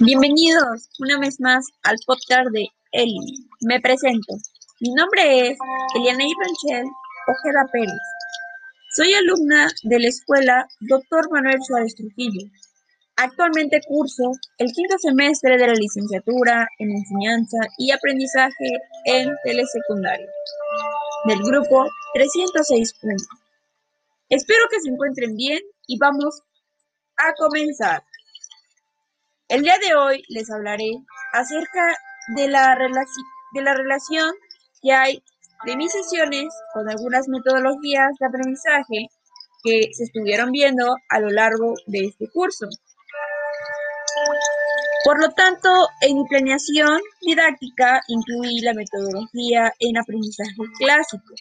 Bienvenidos una vez más al podcast de Eli. Me presento. Mi nombre es Eliana Ranchel Ojeda Pérez. Soy alumna de la escuela Dr. Manuel Suárez Trujillo. Actualmente curso el quinto semestre de la licenciatura en enseñanza y aprendizaje en telesecundaria del grupo 306.1. Espero que se encuentren bien y vamos a comenzar. El día de hoy les hablaré acerca de la, de la relación que hay de mis sesiones con algunas metodologías de aprendizaje que se estuvieron viendo a lo largo de este curso. Por lo tanto, en mi planeación didáctica incluí la metodología en aprendizaje clásico,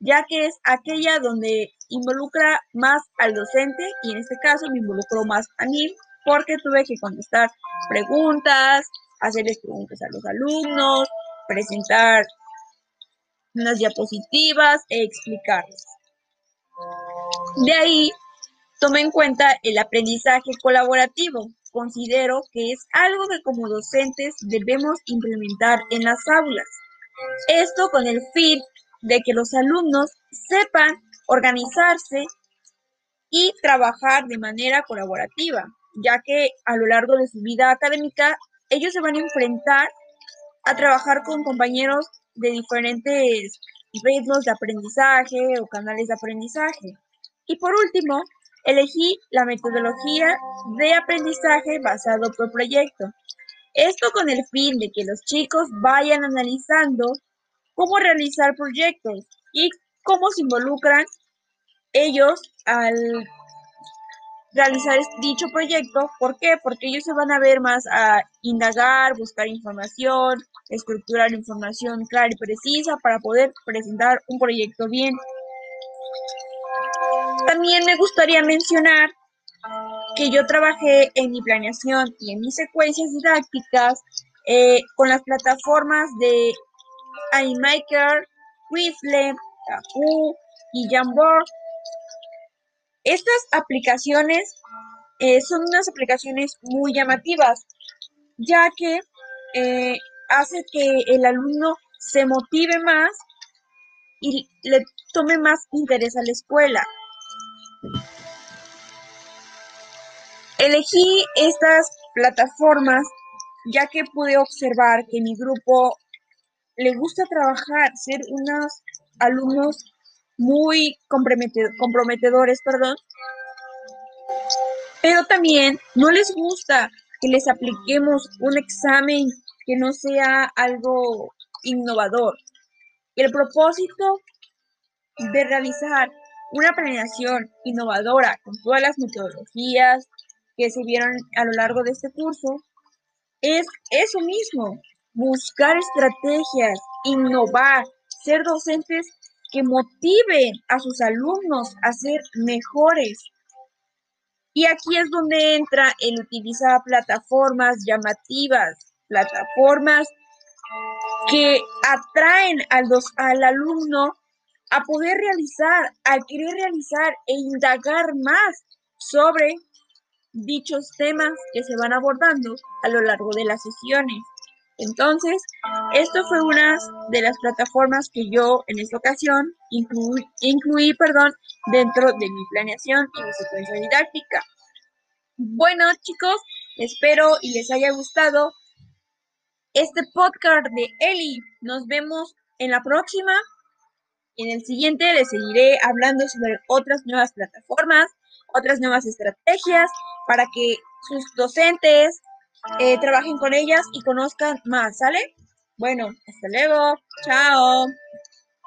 ya que es aquella donde involucra más al docente y en este caso me involucró más a mí porque tuve que contestar preguntas, hacerles preguntas a los alumnos, presentar unas diapositivas e explicarles. De ahí tomé en cuenta el aprendizaje colaborativo. Considero que es algo que como docentes debemos implementar en las aulas. Esto con el fin de que los alumnos sepan organizarse y trabajar de manera colaborativa ya que a lo largo de su vida académica ellos se van a enfrentar a trabajar con compañeros de diferentes ritmos de aprendizaje o canales de aprendizaje. Y por último, elegí la metodología de aprendizaje basado por proyecto. Esto con el fin de que los chicos vayan analizando cómo realizar proyectos y cómo se involucran ellos al realizar dicho proyecto. ¿Por qué? Porque ellos se van a ver más a indagar, buscar información, estructurar información clara y precisa para poder presentar un proyecto bien. También me gustaría mencionar que yo trabajé en mi planeación y en mis secuencias didácticas eh, con las plataformas de iMaker, Quizlet, Yahoo y Jamboard estas aplicaciones eh, son unas aplicaciones muy llamativas, ya que eh, hace que el alumno se motive más y le tome más interés a la escuela. Elegí estas plataformas ya que pude observar que mi grupo le gusta trabajar, ser unos alumnos muy comprometedores, perdón, pero también no les gusta que les apliquemos un examen que no sea algo innovador. El propósito de realizar una planeación innovadora con todas las metodologías que se vieron a lo largo de este curso es eso mismo, buscar estrategias, innovar, ser docentes que motiven a sus alumnos a ser mejores. Y aquí es donde entra el utilizar plataformas llamativas, plataformas que atraen al, al alumno a poder realizar, a querer realizar e indagar más sobre dichos temas que se van abordando a lo largo de las sesiones. Entonces, esto fue una de las plataformas que yo en esta ocasión incluí, perdón, dentro de mi planeación y mi secuencia didáctica. Bueno, chicos, espero y les haya gustado este podcast de Eli. Nos vemos en la próxima. En el siguiente les seguiré hablando sobre otras nuevas plataformas, otras nuevas estrategias para que sus docentes, eh, trabajen con ellas y conozcan más, ¿sale? Bueno, hasta luego. Chao.